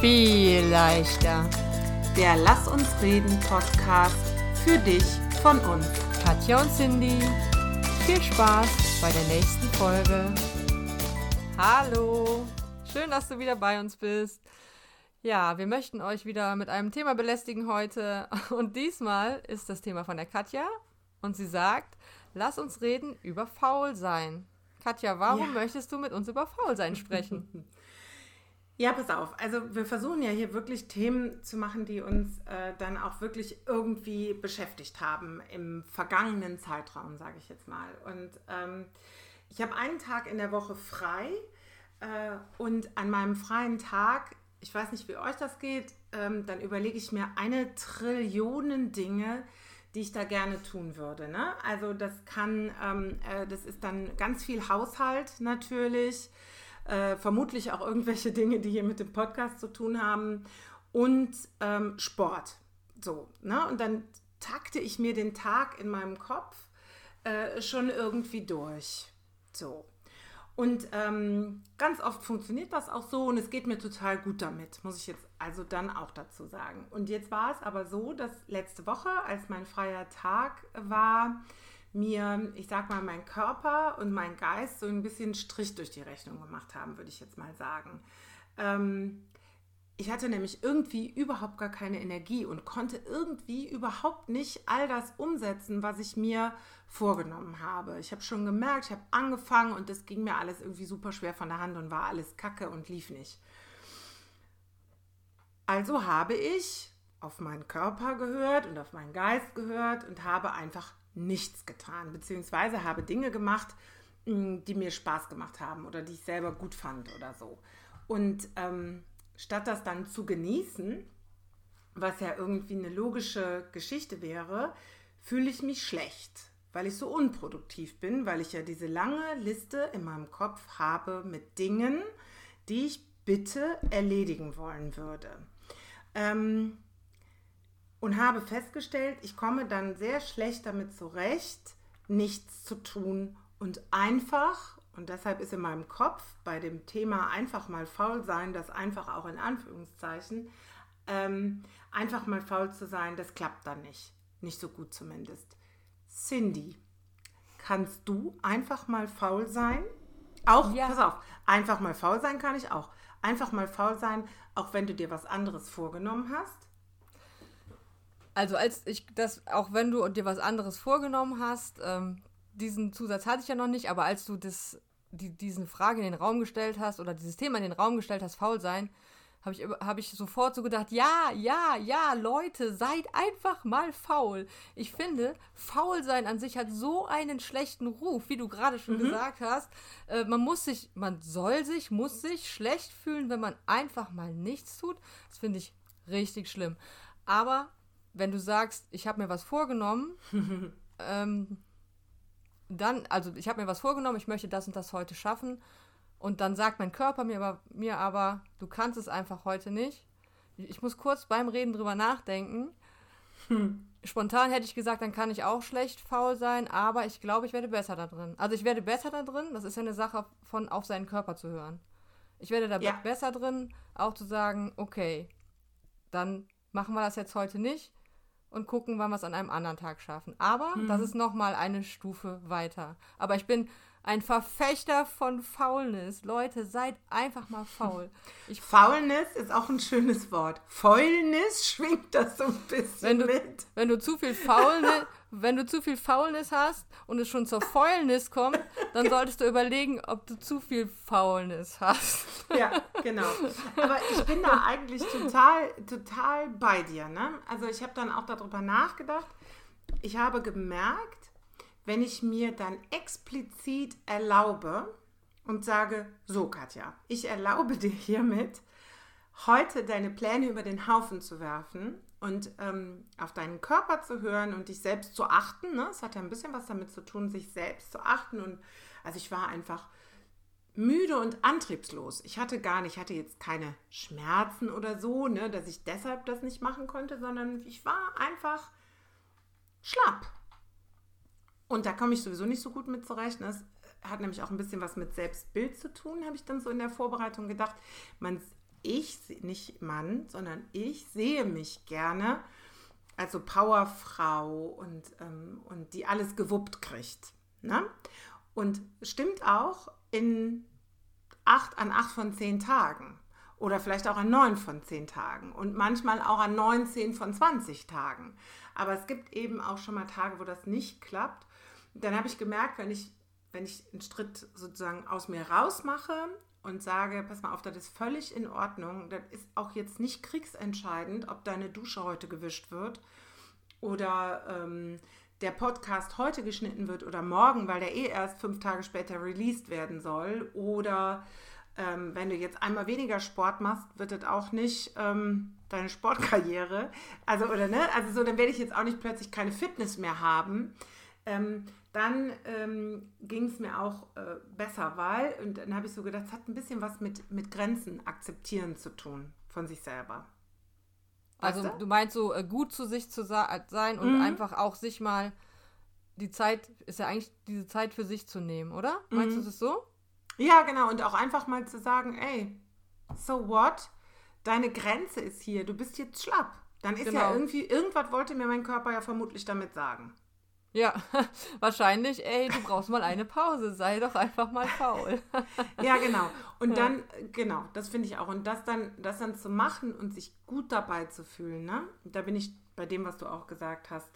viel leichter. Der Lass uns reden Podcast für dich von uns. Katja und Cindy, viel Spaß bei der nächsten Folge. Hallo, schön, dass du wieder bei uns bist. Ja, wir möchten euch wieder mit einem Thema belästigen heute. Und diesmal ist das Thema von der Katja. Und sie sagt, lass uns reden über Faulsein. Katja, warum ja. möchtest du mit uns über Faulsein sprechen? Ja, pass auf. Also wir versuchen ja hier wirklich Themen zu machen, die uns äh, dann auch wirklich irgendwie beschäftigt haben im vergangenen Zeitraum, sage ich jetzt mal. Und ähm, ich habe einen Tag in der Woche frei äh, und an meinem freien Tag, ich weiß nicht, wie euch das geht, ähm, dann überlege ich mir eine Trillion Dinge, die ich da gerne tun würde. Ne? Also das kann, ähm, äh, das ist dann ganz viel Haushalt natürlich äh, vermutlich auch irgendwelche Dinge, die hier mit dem Podcast zu tun haben und ähm, Sport. So, ne? Und dann takte ich mir den Tag in meinem Kopf äh, schon irgendwie durch. So. Und ähm, ganz oft funktioniert das auch so und es geht mir total gut damit, muss ich jetzt also dann auch dazu sagen. Und jetzt war es aber so, dass letzte Woche, als mein freier Tag war, mir, ich sag mal, mein Körper und mein Geist so ein bisschen Strich durch die Rechnung gemacht haben, würde ich jetzt mal sagen. Ähm, ich hatte nämlich irgendwie überhaupt gar keine Energie und konnte irgendwie überhaupt nicht all das umsetzen, was ich mir vorgenommen habe. Ich habe schon gemerkt, ich habe angefangen und das ging mir alles irgendwie super schwer von der Hand und war alles kacke und lief nicht. Also habe ich auf meinen Körper gehört und auf meinen Geist gehört und habe einfach nichts getan, beziehungsweise habe Dinge gemacht, mm, die mir Spaß gemacht haben oder die ich selber gut fand oder so. Und ähm, statt das dann zu genießen, was ja irgendwie eine logische Geschichte wäre, fühle ich mich schlecht, weil ich so unproduktiv bin, weil ich ja diese lange Liste in meinem Kopf habe mit Dingen, die ich bitte erledigen wollen würde. Ähm, und habe festgestellt, ich komme dann sehr schlecht damit zurecht, nichts zu tun und einfach, und deshalb ist in meinem Kopf bei dem Thema einfach mal faul sein, das einfach auch in Anführungszeichen, ähm, einfach mal faul zu sein, das klappt dann nicht. Nicht so gut zumindest. Cindy, kannst du einfach mal faul sein? Auch, ja. pass auf, einfach mal faul sein kann ich auch. Einfach mal faul sein, auch wenn du dir was anderes vorgenommen hast also als ich das, auch wenn du dir was anderes vorgenommen hast, ähm, diesen Zusatz hatte ich ja noch nicht, aber als du das, die, diesen Frage in den Raum gestellt hast oder dieses Thema in den Raum gestellt hast, faul sein, habe ich, hab ich sofort so gedacht, ja, ja, ja, Leute, seid einfach mal faul. Ich finde, faul sein an sich hat so einen schlechten Ruf, wie du gerade schon mhm. gesagt hast. Äh, man muss sich, man soll sich, muss sich schlecht fühlen, wenn man einfach mal nichts tut. Das finde ich richtig schlimm. Aber wenn du sagst, ich habe mir was vorgenommen, ähm, dann, also ich habe mir was vorgenommen, ich möchte das und das heute schaffen, und dann sagt mein Körper mir aber, mir aber, du kannst es einfach heute nicht. Ich muss kurz beim Reden drüber nachdenken. Hm. Spontan hätte ich gesagt, dann kann ich auch schlecht faul sein, aber ich glaube, ich werde besser da drin. Also ich werde besser da drin, das ist ja eine Sache von auf seinen Körper zu hören. Ich werde da ja. besser drin, auch zu sagen, okay, dann machen wir das jetzt heute nicht und gucken, wann wir es an einem anderen Tag schaffen. Aber hm. das ist nochmal eine Stufe weiter. Aber ich bin ein Verfechter von Faulness. Leute, seid einfach mal faul. Ich Faulness ist auch ein schönes Wort. Faulness schwingt das so ein bisschen wenn du, mit. Wenn du zu viel Faulness, wenn du zu viel Faulness hast und es schon zur Fäulnis kommt, dann solltest du überlegen, ob du zu viel Faulness hast. Ja, genau. Aber ich bin da eigentlich total, total bei dir. Ne? Also ich habe dann auch darüber nachgedacht. Ich habe gemerkt, wenn ich mir dann explizit erlaube und sage, so Katja, ich erlaube dir hiermit, heute deine Pläne über den Haufen zu werfen und ähm, auf deinen Körper zu hören und dich selbst zu achten. Ne? Es hat ja ein bisschen was damit zu tun, sich selbst zu achten. Und also ich war einfach müde und antriebslos. Ich hatte gar nicht, ich hatte jetzt keine Schmerzen oder so, ne, dass ich deshalb das nicht machen konnte, sondern ich war einfach schlapp. Und da komme ich sowieso nicht so gut mit zurecht. Das hat nämlich auch ein bisschen was mit Selbstbild zu tun, habe ich dann so in der Vorbereitung gedacht. Man ich, nicht Mann, sondern ich sehe mich gerne also Powerfrau und, ähm, und die alles gewuppt kriegt. Ne? Und stimmt auch in acht an acht von zehn Tagen oder vielleicht auch an neun von zehn Tagen und manchmal auch an 19 von 20 Tagen. Aber es gibt eben auch schon mal Tage, wo das nicht klappt. Dann habe ich gemerkt, wenn ich, wenn ich einen Schritt sozusagen aus mir raus mache und sage, pass mal auf, das ist völlig in Ordnung, das ist auch jetzt nicht kriegsentscheidend, ob deine Dusche heute gewischt wird oder ähm, der Podcast heute geschnitten wird oder morgen, weil der eh erst fünf Tage später released werden soll oder ähm, wenn du jetzt einmal weniger Sport machst, wird das auch nicht ähm, deine Sportkarriere. Also, oder ne? Also so, dann werde ich jetzt auch nicht plötzlich keine Fitness mehr haben. Dann ähm, ging es mir auch äh, besser, weil, und dann habe ich so gedacht, es hat ein bisschen was mit, mit Grenzen akzeptieren zu tun von sich selber. Also weißt du? du meinst so, äh, gut zu sich zu sein und mhm. einfach auch sich mal die Zeit, ist ja eigentlich diese Zeit für sich zu nehmen, oder? Meinst mhm. du das so? Ja, genau. Und auch einfach mal zu sagen, ey, so what? Deine Grenze ist hier, du bist jetzt schlapp. Dann ist genau. ja irgendwie, irgendwas wollte mir mein Körper ja vermutlich damit sagen. Ja, wahrscheinlich, ey, du brauchst mal eine Pause, sei doch einfach mal faul. ja, genau. Und dann, genau, das finde ich auch. Und das dann, das dann zu machen und sich gut dabei zu fühlen, ne? Da bin ich bei dem, was du auch gesagt hast.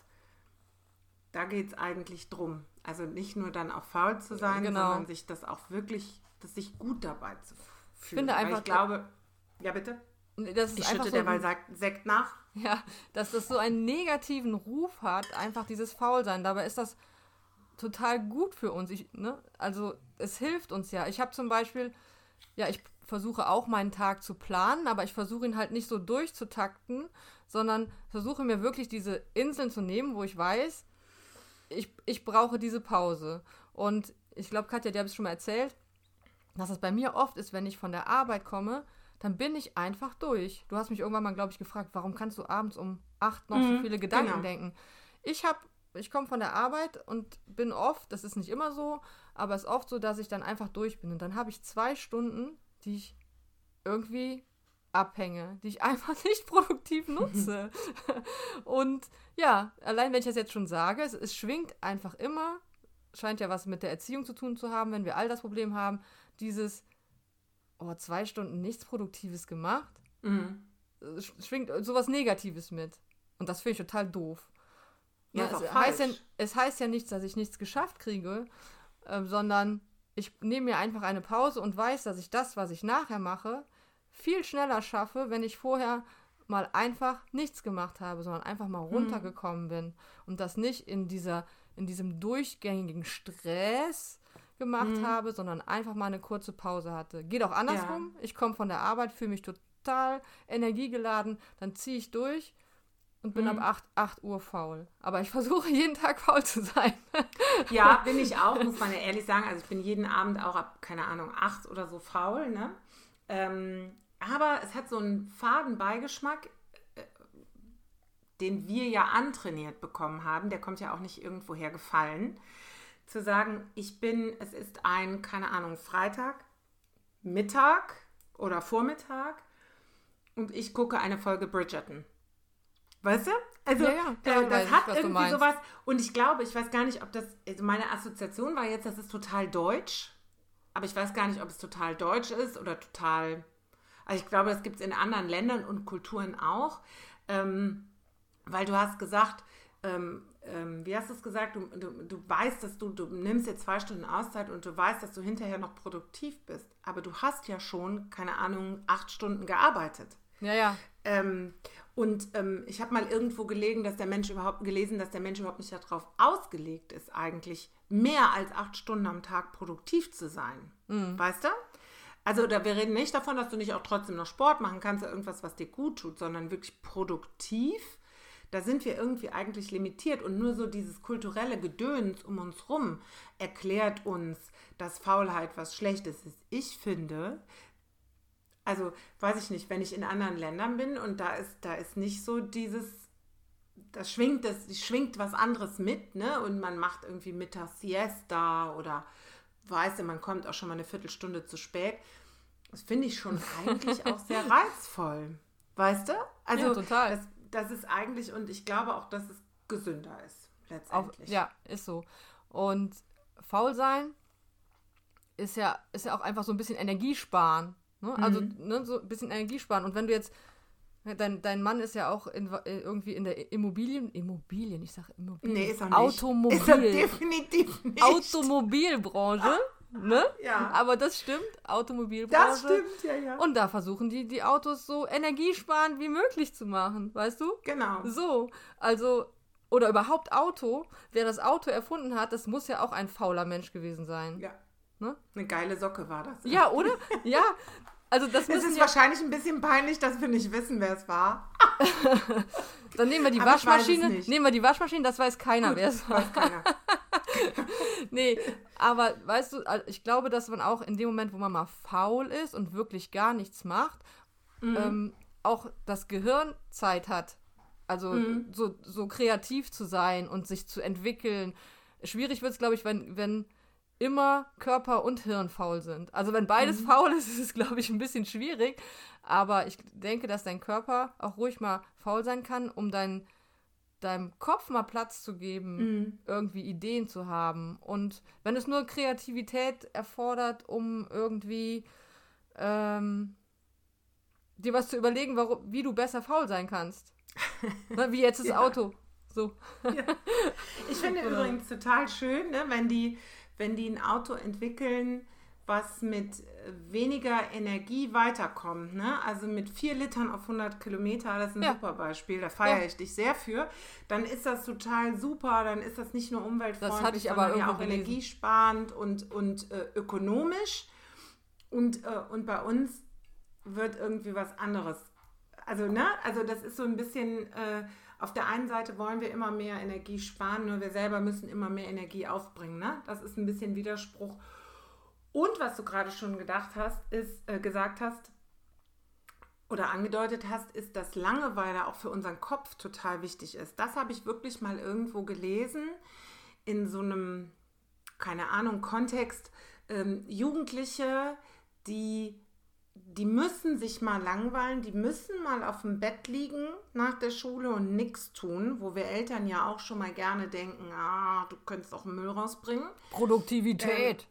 Da geht es eigentlich drum. Also nicht nur dann auch faul zu sein, genau. sondern sich das auch wirklich, das sich gut dabei zu fühlen. Ich finde einfach. Ich glaube, ja bitte. Ich schütte so derweil Sekt nach. Ja, dass das so einen negativen Ruf hat, einfach dieses Faulsein. Dabei ist das total gut für uns. Ich, ne? Also es hilft uns ja. Ich habe zum Beispiel, ja, ich versuche auch meinen Tag zu planen, aber ich versuche ihn halt nicht so durchzutakten, sondern versuche mir wirklich diese Inseln zu nehmen, wo ich weiß, ich, ich brauche diese Pause. Und ich glaube, Katja, dir habe ich schon mal erzählt, dass es bei mir oft ist, wenn ich von der Arbeit komme, dann bin ich einfach durch. Du hast mich irgendwann mal, glaube ich, gefragt, warum kannst du abends um acht noch mhm, so viele Gedanken genau. denken? Ich habe, ich komme von der Arbeit und bin oft, das ist nicht immer so, aber es ist oft so, dass ich dann einfach durch bin. Und dann habe ich zwei Stunden, die ich irgendwie abhänge, die ich einfach nicht produktiv nutze. und ja, allein wenn ich das jetzt schon sage, es, es schwingt einfach immer, scheint ja was mit der Erziehung zu tun zu haben, wenn wir all das Problem haben, dieses oh, zwei Stunden nichts Produktives gemacht, mhm. schwingt sowas Negatives mit. Und das finde ich total doof. Ja, ja, es, heißt ja, es heißt ja nichts, dass ich nichts geschafft kriege, äh, sondern ich nehme mir einfach eine Pause und weiß, dass ich das, was ich nachher mache, viel schneller schaffe, wenn ich vorher mal einfach nichts gemacht habe, sondern einfach mal mhm. runtergekommen mhm. bin und das nicht in dieser in diesem durchgängigen Stress gemacht mhm. habe, sondern einfach mal eine kurze Pause hatte. Geht auch andersrum. Ja. Ich komme von der Arbeit, fühle mich total energiegeladen, dann ziehe ich durch und bin mhm. ab 8, 8 Uhr faul. Aber ich versuche jeden Tag faul zu sein. ja, bin ich auch, muss man ja ehrlich sagen. Also ich bin jeden Abend auch ab, keine Ahnung, 8 oder so faul. Ne? Ähm, aber es hat so einen faden Beigeschmack, äh, den wir ja antrainiert bekommen haben. Der kommt ja auch nicht irgendwoher gefallen zu sagen, ich bin, es ist ein, keine Ahnung, Freitag, Mittag oder Vormittag und ich gucke eine Folge Bridgerton. Weißt du? Also, ja, ja, äh, das hat ich, irgendwie sowas. Und ich glaube, ich weiß gar nicht, ob das, also meine Assoziation war jetzt, das ist total deutsch. Aber ich weiß gar nicht, ob es total deutsch ist oder total. Also, ich glaube, das gibt es in anderen Ländern und Kulturen auch. Ähm, weil du hast gesagt, ähm, ähm, wie hast du es gesagt, du, du, du weißt, dass du, du nimmst jetzt zwei Stunden Auszeit und du weißt, dass du hinterher noch produktiv bist. Aber du hast ja schon, keine Ahnung, acht Stunden gearbeitet. Ja, ja. Ähm, und ähm, ich habe mal irgendwo gelegen, dass der Mensch überhaupt gelesen, dass der Mensch überhaupt nicht darauf ausgelegt ist, eigentlich mehr als acht Stunden am Tag produktiv zu sein. Mhm. Weißt du? Also da, wir reden nicht davon, dass du nicht auch trotzdem noch Sport machen kannst oder irgendwas, was dir gut tut, sondern wirklich produktiv da sind wir irgendwie eigentlich limitiert und nur so dieses kulturelle Gedöns um uns rum erklärt uns, dass Faulheit was Schlechtes ist. Ich finde, also weiß ich nicht, wenn ich in anderen Ländern bin und da ist, da ist nicht so dieses, das schwingt, das schwingt was anderes mit, ne? Und man macht irgendwie Mittags Siesta oder weiß man kommt auch schon mal eine Viertelstunde zu spät. Das finde ich schon eigentlich auch sehr reizvoll. Weißt du? Also, Ja, total. Das, das ist eigentlich, und ich glaube auch, dass es gesünder ist, Auf, letztendlich. ja, ist so. Und faul sein ist ja, ist ja auch einfach so ein bisschen Energie sparen. Ne? Also Mhm. ne, so ein bisschen Energie sparen. Und wenn du jetzt, dein, dein Mann ist ja auch in, äh, irgendwie in der Immobilien, Immobilien, ich sage Immobilien. Nee, ist er nicht. Automobil. Ist er definitiv nicht. Automobilbranche, ne? Ja. Aber das stimmt, Automobilbranche. das stimmt, ja, ja. Und da versuchen die, die Autos so energiesparend wie möglich zu machen, weißt du? genau. So, also, oder überhaupt Auto. Wer das Auto erfunden hat, das muss ja auch ein fauler Mensch gewesen sein. Ja. Ne? Eine geile Socke war das. Ja, oder? ja. Also das Es ist ja, wahrscheinlich ein bisschen peinlich, dass wir nicht wissen, wer es war. dann nehmen wir die Aber Waschmaschine, nehmen wir die Waschmaschine, das weiß keiner, Gut, wer es war. weiß keiner. Nee, aber weißt du, ich glaube, dass man auch in dem Moment, wo man mal faul ist und wirklich gar nichts macht, Mhm. ähm, auch das Gehirn Zeit hat. Also Mhm. so, so kreativ zu sein und sich zu entwickeln. Schwierig wird es, glaube ich, wenn, wenn immer Körper und Hirn faul sind. Also wenn beides Mhm. faul ist, ist es, glaube ich, ein bisschen schwierig. Aber ich denke, dass dein Körper auch ruhig mal faul sein kann, um dein, deinem Kopf mal Platz zu geben Mhm. irgendwie Ideen zu haben. Und wenn es nur Kreativität erfordert, um irgendwie ähm, dir was zu überlegen, warum, wie du besser faul sein kannst. ne, wie jetzt das Ja. Auto. So. Ich finde Oder- übrigens total schön, ne, wenn, die, wenn die ein Auto entwickeln, was mit äh, weniger Energie weiterkommt. Ne? Also mit 4 Litern auf 100 Kilometer, das ist ein Ja. super Beispiel, da feiere Ja. ich dich sehr für. Dann ist das total super, dann ist das nicht nur umweltfreundlich, sondern ja auch gelesen. energiesparend und, und äh, ökonomisch. Und, äh, und bei uns wird irgendwie was anderes. Also, ne? Also das ist so ein bisschen, äh, auf der einen Seite wollen wir immer mehr Energie sparen, nur wir selber müssen immer mehr Energie aufbringen, ne? Das ist ein bisschen Widerspruch. Und was du gerade schon gedacht hast, ist, äh, gesagt hast oder angedeutet hast, ist, dass Langeweile auch für unseren Kopf total wichtig ist. Das habe ich wirklich mal irgendwo gelesen in so einem, keine Ahnung, Kontext. Ähm, Jugendliche, die die müssen sich mal langweilen, die müssen mal auf dem Bett liegen nach der Schule und nichts tun, wo wir Eltern ja auch schon mal gerne denken, ah, du könntest auch Müll rausbringen. Produktivität.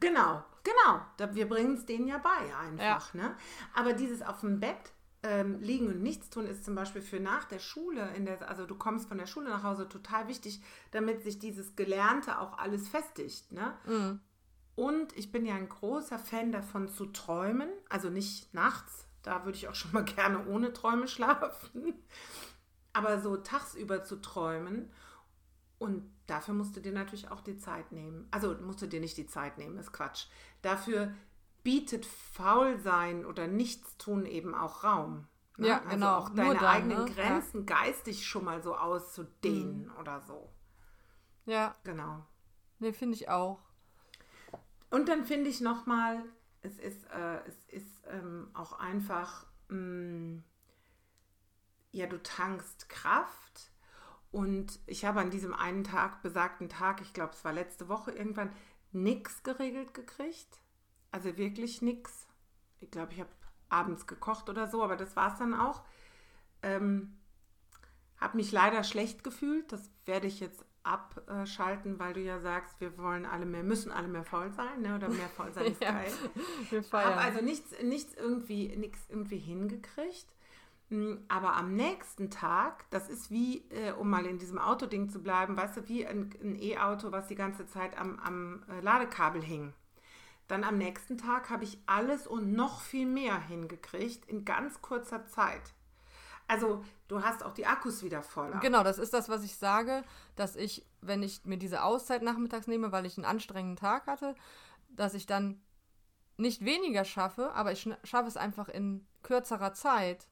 Genau, genau. Wir bringen es denen ja bei einfach. Ne? Aber dieses auf dem Bett ähm, liegen und nichts tun ist zum Beispiel für nach der Schule, in der, also du kommst von der Schule nach Hause, total wichtig, damit sich dieses Gelernte auch alles festigt. Ne? Mhm. Und ich bin ja ein großer Fan davon zu träumen, also nicht nachts, da würde ich auch schon mal gerne ohne Träume schlafen, aber so tagsüber zu träumen. Und dafür musst du dir natürlich auch die Zeit nehmen. Also musst du dir nicht die Zeit nehmen, ist Quatsch. Dafür bietet Faulsein oder Nichtstun eben auch Raum. ne? Ja, also genau, auch deine dann, eigenen ne? Grenzen geistig schon mal so auszudehnen oder so. Ja, Genau. nee, finde ich auch. Und dann finde ich nochmal, es ist, äh, es ist ähm, auch einfach, mh, ja, du tankst Kraft. Und ich habe an diesem einen Tag, besagten Tag, ich glaube, es war letzte Woche irgendwann, nichts geregelt gekriegt. Also wirklich nichts. Ich glaube, ich habe abends gekocht oder so, aber das war es dann auch. Ähm, habe mich leider schlecht gefühlt. Das werde ich jetzt abschalten, weil du ja sagst, wir wollen alle mehr, müssen alle mehr faul sein, ne? Oder mehr faul sein ist Ja. geil. Wir Habe feiern. also nichts, nichts irgendwie, nichts irgendwie hingekriegt. Mm, Aber am nächsten Tag, das ist wie, äh, um mal in diesem Autoding zu bleiben, weißt du, wie ein E-Auto, was die ganze Zeit am, am äh, Ladekabel hing. Dann am nächsten Tag habe ich alles und noch viel mehr hingekriegt in ganz kurzer Zeit. Also du hast auch die Akkus wieder voller. Genau, das ist das, was ich sage, dass ich, wenn ich mir diese Auszeit nachmittags nehme, weil ich einen anstrengenden Tag hatte, dass ich dann nicht weniger schaffe, aber ich schaffe es einfach in kürzerer Zeit.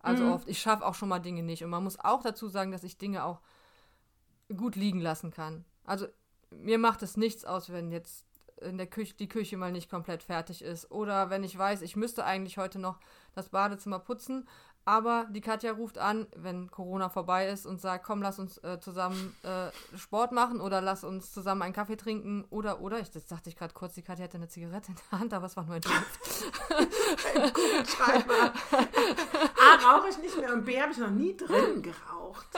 Also Mhm. oft. Ich schaffe auch schon mal Dinge nicht. Und man muss auch dazu sagen, dass ich Dinge auch gut liegen lassen kann. Also mir macht es nichts aus, wenn jetzt in der Küche die Küche mal nicht komplett fertig ist. Oder wenn ich weiß, ich müsste eigentlich heute noch das Badezimmer putzen, aber die Katja ruft an, wenn Corona vorbei ist und sagt, komm, lass uns äh, zusammen äh, Sport machen oder lass uns zusammen einen Kaffee trinken oder, oder. Ich, das dachte ich gerade kurz, die Katja hätte eine Zigarette in der Hand, aber es war nur ein Duft. Kugelschreiber. A, rauche ich nicht mehr und B, habe ich noch nie drin geraucht.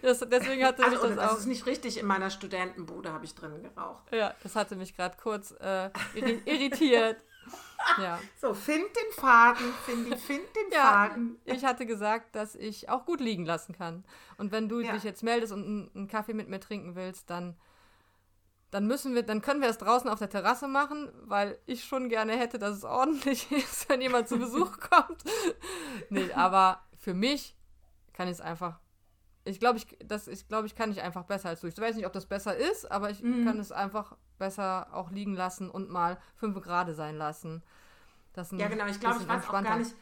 Das, deswegen hatte Also, mich das das auch... ist nicht richtig, in meiner Studentenbude habe ich drin geraucht. Ja, das hatte mich gerade kurz äh, irri irritiert. Ja. So, find den Faden, Cindy, find den Ja, Faden. ich hatte gesagt, dass ich auch gut liegen lassen kann. Und wenn du Ja. dich jetzt meldest und einen, einen Kaffee mit mir trinken willst, dann, dann müssen wir, dann können wir es draußen auf der Terrasse machen, weil ich schon gerne hätte, dass es ordentlich ist, wenn jemand zu Besuch kommt. Nee, aber für mich kann ich es einfach. Ich glaube, ich, das, ich glaube, ich kann nicht einfach besser als du. Ich weiß nicht, ob das besser ist, aber ich Mhm. kann es einfach besser auch liegen lassen und mal fünf Grad sein lassen. Das Ja, genau. Ich glaube, ich weiß auch gar nicht.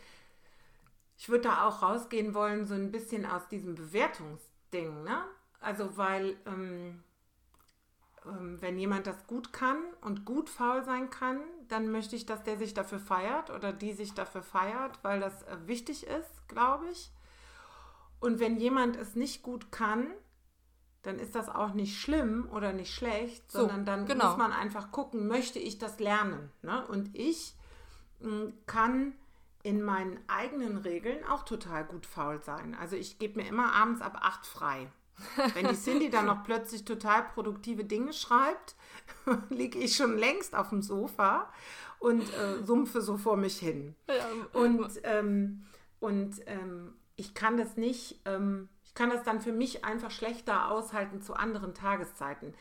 Ich würde da auch rausgehen wollen, so ein bisschen aus diesem Bewertungsding, ne? Also, weil, ähm, ähm, wenn jemand das gut kann und gut faul sein kann, dann möchte ich, dass der sich dafür feiert oder die sich dafür feiert, weil das äh, wichtig ist, glaube ich. Und wenn jemand es nicht gut kann, dann ist das auch nicht schlimm oder nicht schlecht, So, sondern dann genau. muss man einfach gucken, möchte ich das lernen? Ne? Und ich mh, kann in meinen eigenen Regeln auch total gut faul sein. Also ich gebe mir immer abends ab 8 frei. Wenn die Cindy dann noch plötzlich total produktive Dinge schreibt, liege ich schon längst auf dem Sofa und äh, sumpfe so vor mich hin. Ja, Und, ähm, und ähm, ich kann das nicht, ähm, ich kann das dann für mich einfach schlechter aushalten zu anderen Tageszeiten.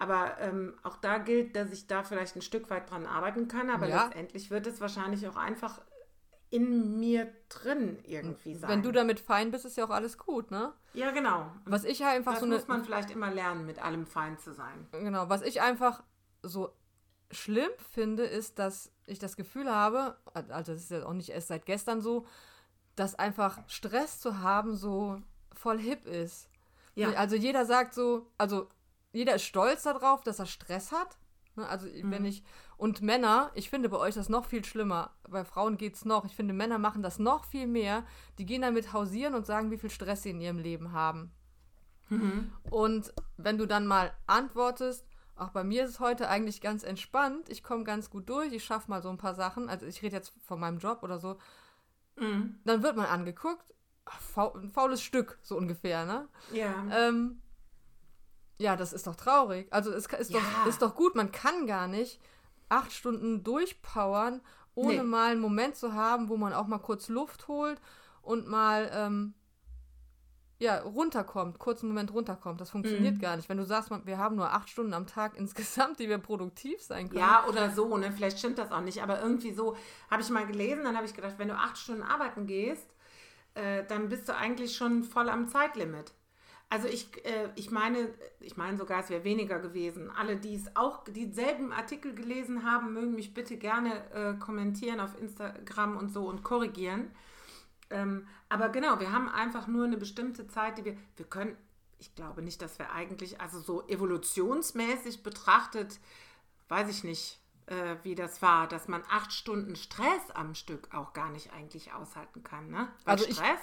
Aber ähm, auch da gilt, dass ich da vielleicht ein Stück weit dran arbeiten kann, aber Ja. letztendlich wird es wahrscheinlich auch einfach in mir drin irgendwie sein. Wenn du damit fein bist, ist ja auch alles gut, ne? ja, genau. Was ich ja einfach Das so eine, muss man vielleicht immer lernen, mit allem fein zu sein. genau, was ich einfach so schlimm finde, ist, dass ich das Gefühl habe, also das ist ja auch nicht erst seit gestern so, dass einfach Stress zu haben so voll hip ist. Ja. Also jeder sagt so, also jeder ist stolz darauf, dass er Stress hat. Ne, Also wenn ich, und Männer, ich finde bei euch das noch viel schlimmer. Bei Frauen geht's noch. Ich finde, Männer machen das noch viel mehr. Die gehen damit hausieren und sagen, wie viel Stress sie in ihrem Leben haben. Und wenn du dann mal antwortest, auch bei mir ist es heute eigentlich ganz entspannt, ich komme ganz gut durch, ich schaffe mal so ein paar Sachen, also ich rede jetzt von meinem Job oder so, Mhm. dann wird man angeguckt, ein faules Stück, so ungefähr, ne? Ja. Ähm, ja, das ist doch traurig. Also es ist, Ja. doch, ist doch gut, man kann gar nicht acht Stunden durchpowern, ohne Nee. mal einen Moment zu haben, wo man auch mal kurz Luft holt und mal ähm, ja, runterkommt, kurzen Moment runterkommt. Das funktioniert Mhm. gar nicht. Wenn du sagst, man, wir haben nur acht Stunden am Tag insgesamt, die wir produktiv sein können. Ja, oder so, ne? Vielleicht stimmt das auch nicht, aber irgendwie so habe ich mal gelesen, dann habe ich gedacht, wenn du acht Stunden arbeiten gehst, äh, dann bist du eigentlich schon voll am Zeitlimit. Also ich, äh, ich meine, ich meine sogar, es wäre weniger gewesen. Alle, die es auch dieselben Artikel gelesen haben, mögen mich bitte gerne äh, kommentieren auf Instagram und so und korrigieren. Ähm, aber genau, wir haben einfach nur eine bestimmte Zeit, die wir, wir können, ich glaube nicht, dass wir eigentlich, also so evolutionsmäßig betrachtet, weiß ich nicht, äh, wie das war, dass man acht Stunden Stress am Stück auch gar nicht eigentlich aushalten kann. Ne? Weil Also ich- Stress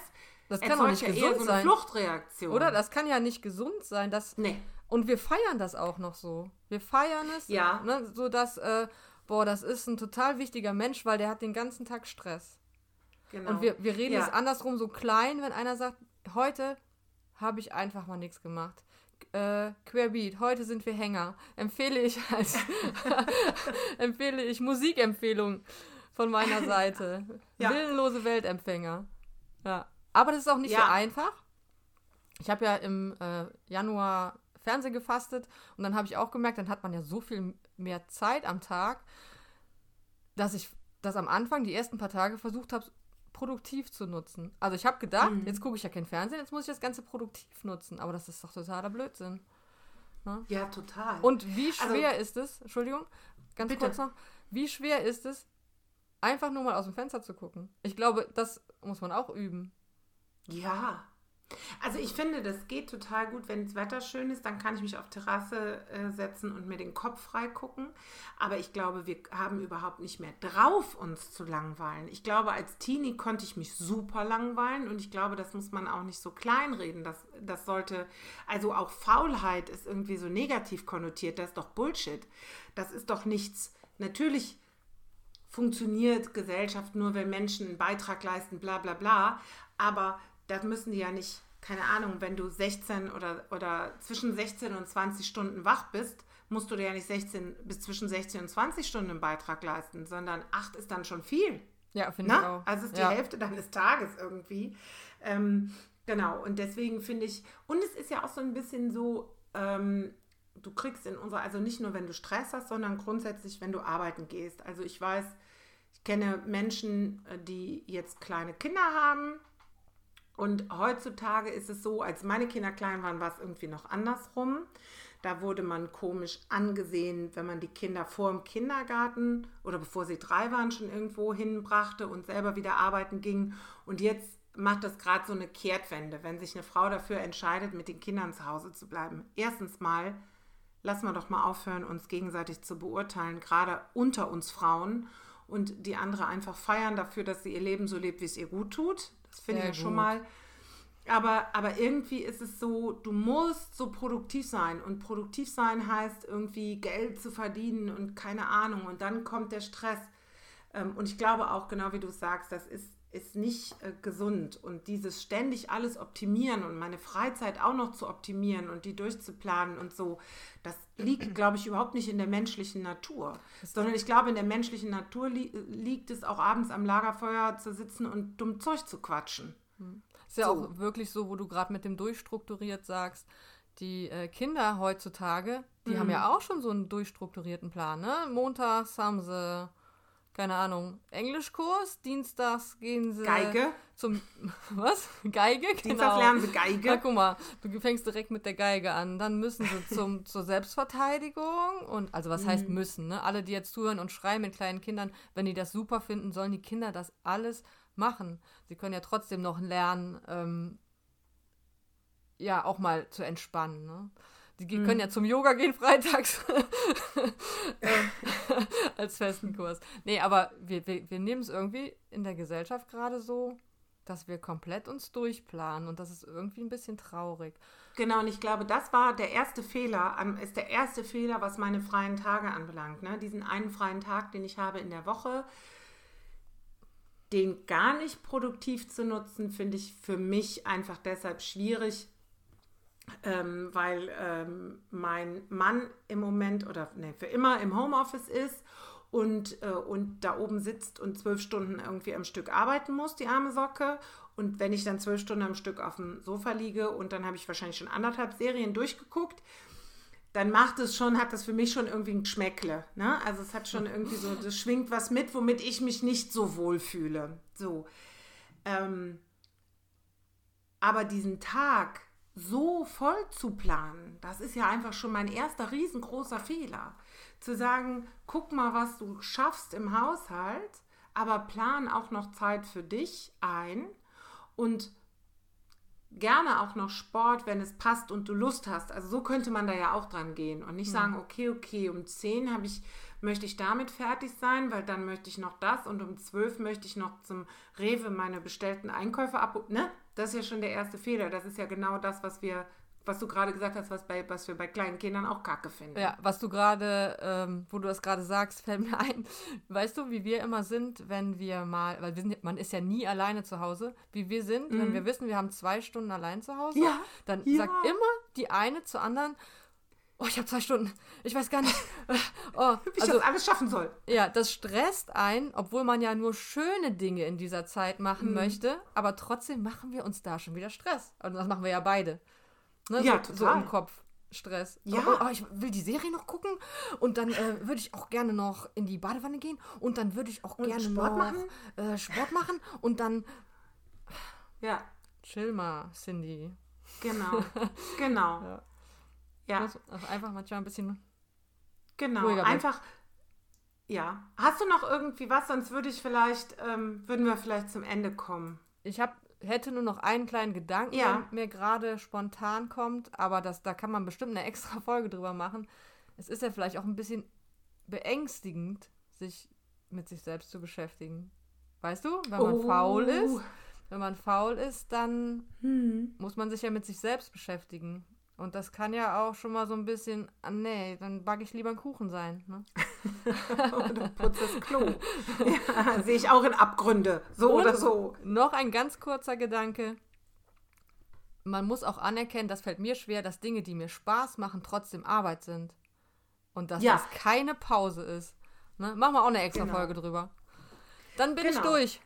das kann doch nicht ja gesund so eine sein. Fluchtreaktion. Oder? Das kann ja nicht gesund sein. Das, Nee. Und wir feiern das auch noch so. Wir feiern es, Ja. ne, so dass, äh, boah, das ist ein total wichtiger Mensch, weil der hat den ganzen Tag Stress. Genau. Und wir, wir reden Ja. es andersrum so klein, wenn einer sagt, heute habe ich einfach mal nichts gemacht. Äh, Querbeat, heute sind wir Hänger. Empfehle ich als empfehle ich Musikempfehlung von meiner Seite. Ja. Willenlose Weltempfänger. Ja. Aber das ist auch nicht Ja. so einfach. Ich habe ja im äh, Januar Fernsehen gefastet und dann habe ich auch gemerkt, dann hat man ja so viel mehr Zeit am Tag, dass ich das am Anfang die ersten paar Tage versucht habe, produktiv zu nutzen. Also ich habe gedacht, Mhm. jetzt gucke ich ja kein Fernsehen, jetzt muss ich das Ganze produktiv nutzen. Aber das ist doch totaler Blödsinn. ja, total. Und wie Also- schwer ist es, Entschuldigung, ganz Bitte. kurz noch, wie schwer ist es, einfach nur mal aus dem Fenster zu gucken? Ich glaube, das muss man auch üben. ja, Also ich finde, das geht total gut, wenn das Wetter schön ist, dann kann ich mich auf Terrasse äh, setzen und mir den Kopf frei gucken. Aber ich glaube, wir haben überhaupt nicht mehr drauf, uns zu langweilen. Ich glaube, als Teenie konnte ich mich super langweilen und ich glaube, das muss man auch nicht so kleinreden. Das, das sollte, also auch Faulheit ist irgendwie so negativ konnotiert, das ist doch Bullshit. Das ist doch nichts. Natürlich funktioniert Gesellschaft nur, wenn Menschen einen Beitrag leisten, bla bla bla. Aber das müssen die ja nicht, keine Ahnung, wenn du 16 oder, oder zwischen 16 und 20 Stunden wach bist, musst du dir ja nicht 16 bis zwischen 16 und 20 Stunden einen Beitrag leisten, sondern 8 ist dann schon viel. Ja, finde ich auch. Also ist die ja. Hälfte deines Tages irgendwie. Ähm, genau, und deswegen finde ich, und es ist ja auch so ein bisschen so, ähm, du kriegst in unserer, also nicht nur wenn du Stress hast, sondern grundsätzlich, wenn du arbeiten gehst. Also ich weiß, ich kenne Menschen, äh, die jetzt kleine Kinder haben und heutzutage ist es so, als meine Kinder klein waren, war es irgendwie noch andersrum. Da wurde man komisch angesehen, wenn man die Kinder vor dem Kindergarten oder bevor sie drei waren schon irgendwo hinbrachte und selber wieder arbeiten ging. Und jetzt macht das gerade so eine Kehrtwende, wenn sich eine Frau dafür entscheidet, mit den Kindern zu Hause zu bleiben. Erstens mal, lassen wir doch mal aufhören, uns gegenseitig zu beurteilen, gerade unter uns Frauen und die andere einfach feiern dafür, dass sie ihr Leben so lebt, wie es ihr gut tut. Das finde ich ja schon mal. Aber, aber irgendwie ist es so, du musst so produktiv sein. Und produktiv sein heißt irgendwie Geld zu verdienen und keine Ahnung. Und dann kommt der Stress. Ähm, und ich glaube auch, genau wie du sagst, das ist, ist nicht äh, gesund. Und dieses ständig alles optimieren und meine Freizeit auch noch zu optimieren und die durchzuplanen und so, das liegt, glaube ich, überhaupt nicht in der menschlichen Natur. Sondern ich glaube, in der menschlichen Natur li liegt es auch abends am Lagerfeuer zu sitzen und dumm Zeug zu quatschen. Ist ja so. auch wirklich so, wo du gerade mit dem durchstrukturiert sagst, die äh, Kinder heutzutage, die mhm. haben ja auch schon so einen durchstrukturierten Plan, ne? Montags haben sie keine Ahnung, Englischkurs, dienstags gehen sie Geige. zum was? Geige? Genau. Dienstags lernen sie Geige. Na, guck mal, du fängst direkt mit der Geige an. Dann müssen sie zum, zur Selbstverteidigung und also was mhm. heißt müssen, ne? Alle, die jetzt zuhören und schreien mit kleinen Kindern, wenn die das super finden, sollen die Kinder das alles machen. Sie können ja trotzdem noch lernen, ähm, ja, auch mal zu entspannen, ne? Die können hm. ja zum Yoga gehen freitags als festen Kurs. Nee, aber wir, wir, wir nehmen es irgendwie in der Gesellschaft gerade so, dass wir komplett uns durchplanen und das ist irgendwie ein bisschen traurig. Genau, und ich glaube, das war der erste Fehler, ist der erste Fehler, was meine freien Tage anbelangt. Ne? Diesen einen freien Tag, den ich habe in der Woche, den gar nicht produktiv zu nutzen, finde ich für mich einfach deshalb schwierig, ähm, weil ähm, mein Mann im Moment oder nee, für immer im Homeoffice ist und, äh, und da oben sitzt und zwölf Stunden irgendwie am Stück arbeiten muss, die arme Socke. Und wenn ich dann zwölf Stunden am Stück auf dem Sofa liege und dann habe ich wahrscheinlich schon anderthalb Serien durchgeguckt, dann macht es schon, hat das für mich schon irgendwie ein Geschmäckle. Ne? Also es hat schon irgendwie so, das schwingt was mit, womit ich mich nicht so wohl fühle. So. Ähm, aber diesen Tag, so voll zu planen, das ist ja einfach schon mein erster riesengroßer Fehler. Zu sagen, guck mal, was du schaffst im Haushalt, aber plan auch noch Zeit für dich ein und gerne auch noch Sport, wenn es passt und du Lust hast. Also so könnte man da ja auch dran gehen und nicht mhm. sagen, okay, okay, um 10 habe ich möchte ich damit fertig sein, weil dann möchte ich noch das und um 12 möchte ich noch zum Rewe meine bestellten Einkäufe ab. Ne? Das ist ja schon der erste Fehler. Das ist ja genau das, was wir, was du gerade gesagt hast, was, bei, was wir bei kleinen Kindern auch kacke finden. Ja, was du gerade, ähm, wo du das gerade sagst, fällt mir ein. Weißt du, wie wir immer sind, wenn wir mal, weil wir sind, man ist ja nie alleine zu Hause, wie wir sind, mhm. wenn wir wissen, wir haben zwei Stunden allein zu Hause, ja, dann ja. sagt immer die eine zur anderen, oh, ich habe zwei Stunden, ich weiß gar nicht, oh, wie ich also, das alles schaffen soll. Ja, das stresst ein, obwohl man ja nur schöne Dinge in dieser Zeit machen mhm. möchte, aber trotzdem machen wir uns da schon wieder Stress. Und das machen wir ja beide. Ne? Ja, so, total. so im Kopf. Stress. Ja. Oh, oh, ich will die Serie noch gucken und dann äh, würde ich auch gerne noch in die Badewanne gehen und dann würde ich auch und gerne Sport noch machen? Äh, Sport machen und dann ja. Chill mal, Cindy. Genau. Genau. Ja. Ja. Auch einfach manchmal ein bisschen. Genau, einfach. Ja. Hast du noch irgendwie was? Sonst würde ich vielleicht, ähm, würden wir vielleicht zum Ende kommen. Ich habe hätte nur noch einen kleinen Gedanken, Ja. der mir gerade spontan kommt, aber das, da kann man bestimmt eine extra Folge drüber machen. Es ist ja vielleicht auch ein bisschen beängstigend, sich mit sich selbst zu beschäftigen. Weißt du, wenn man Oh. faul ist, wenn man faul ist, dann Hm. muss man sich ja mit sich selbst beschäftigen. Und das kann ja auch schon mal so ein bisschen, ah nee, dann backe ich lieber einen Kuchen sein. Ne? Oder putz das Klo. Ja, sehe ich auch in Abgründe. So Und oder so. Noch ein ganz kurzer Gedanke. Man muss auch anerkennen, das fällt mir schwer, dass Dinge, die mir Spaß machen, trotzdem Arbeit sind. Und dass Ja. das keine Pause ist. Ne? Machen wir auch eine extra Genau. Folge drüber. Dann bin ich Genau. durch.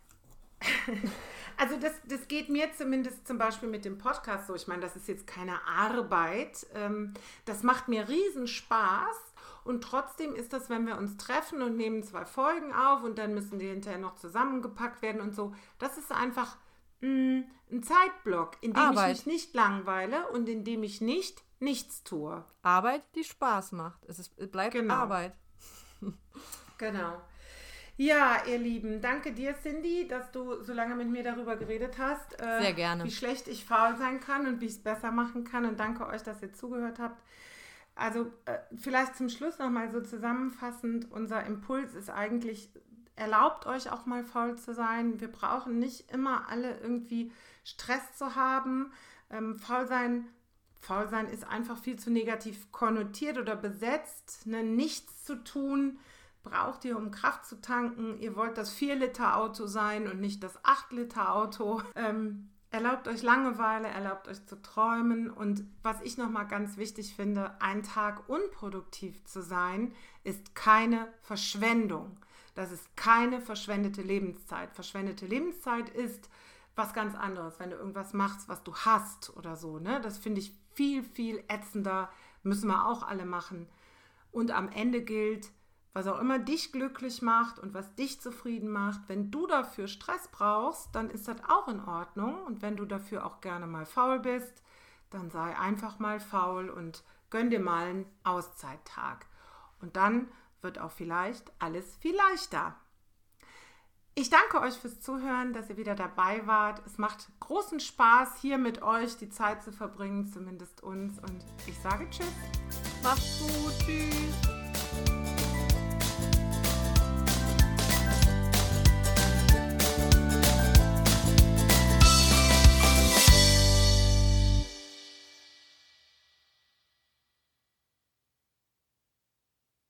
Also das, das geht mir zumindest zum Beispiel mit dem Podcast so. Ich meine, das ist jetzt keine Arbeit. Ähm, das macht mir riesen Spaß. Und trotzdem ist das, wenn wir uns treffen und nehmen zwei Folgen auf und dann müssen die hinterher noch zusammengepackt werden und so. Das ist einfach mh, ein Zeitblock, in dem Arbeit. ich mich nicht langweile und in dem ich nicht nichts tue. Arbeit, die Spaß macht. Es, ist, es bleibt Genau. Arbeit. Genau. Ja, ihr Lieben, danke dir, Cindy, dass du so lange mit mir darüber geredet hast. äh, Sehr gerne. Wie schlecht ich faul sein kann und wie ich es besser machen kann. Und danke euch, dass ihr zugehört habt. Also äh, vielleicht zum Schluss nochmal so zusammenfassend, unser Impuls ist eigentlich, erlaubt euch auch mal faul zu sein. Wir brauchen nicht immer alle irgendwie Stress zu haben. Ähm, faul sein Faul sein ist einfach viel zu negativ konnotiert oder besetzt. Ne? Nichts zu tun braucht ihr, um Kraft zu tanken. Ihr wollt das 4-Liter-Auto sein und nicht das 8-Liter-Auto. Ähm, erlaubt euch Langeweile, erlaubt euch zu träumen. Und was ich nochmal ganz wichtig finde, ein Tag unproduktiv zu sein, ist keine Verschwendung. Das ist keine verschwendete Lebenszeit. Verschwendete Lebenszeit ist was ganz anderes, wenn du irgendwas machst, was du hast oder so. Ne? Das finde ich viel, viel ätzender. Müssen wir auch alle machen. Und am Ende gilt, was auch immer dich glücklich macht und was dich zufrieden macht, wenn du dafür Stress brauchst, dann ist das auch in Ordnung. Und wenn du dafür auch gerne mal faul bist, dann sei einfach mal faul und gönn dir mal einen Auszeittag. Und dann wird auch vielleicht alles viel leichter. Ich danke euch fürs Zuhören, dass ihr wieder dabei wart. Es macht großen Spaß, hier mit euch die Zeit zu verbringen, zumindest uns. Und ich sage Tschüss. Macht's gut. Tschüss.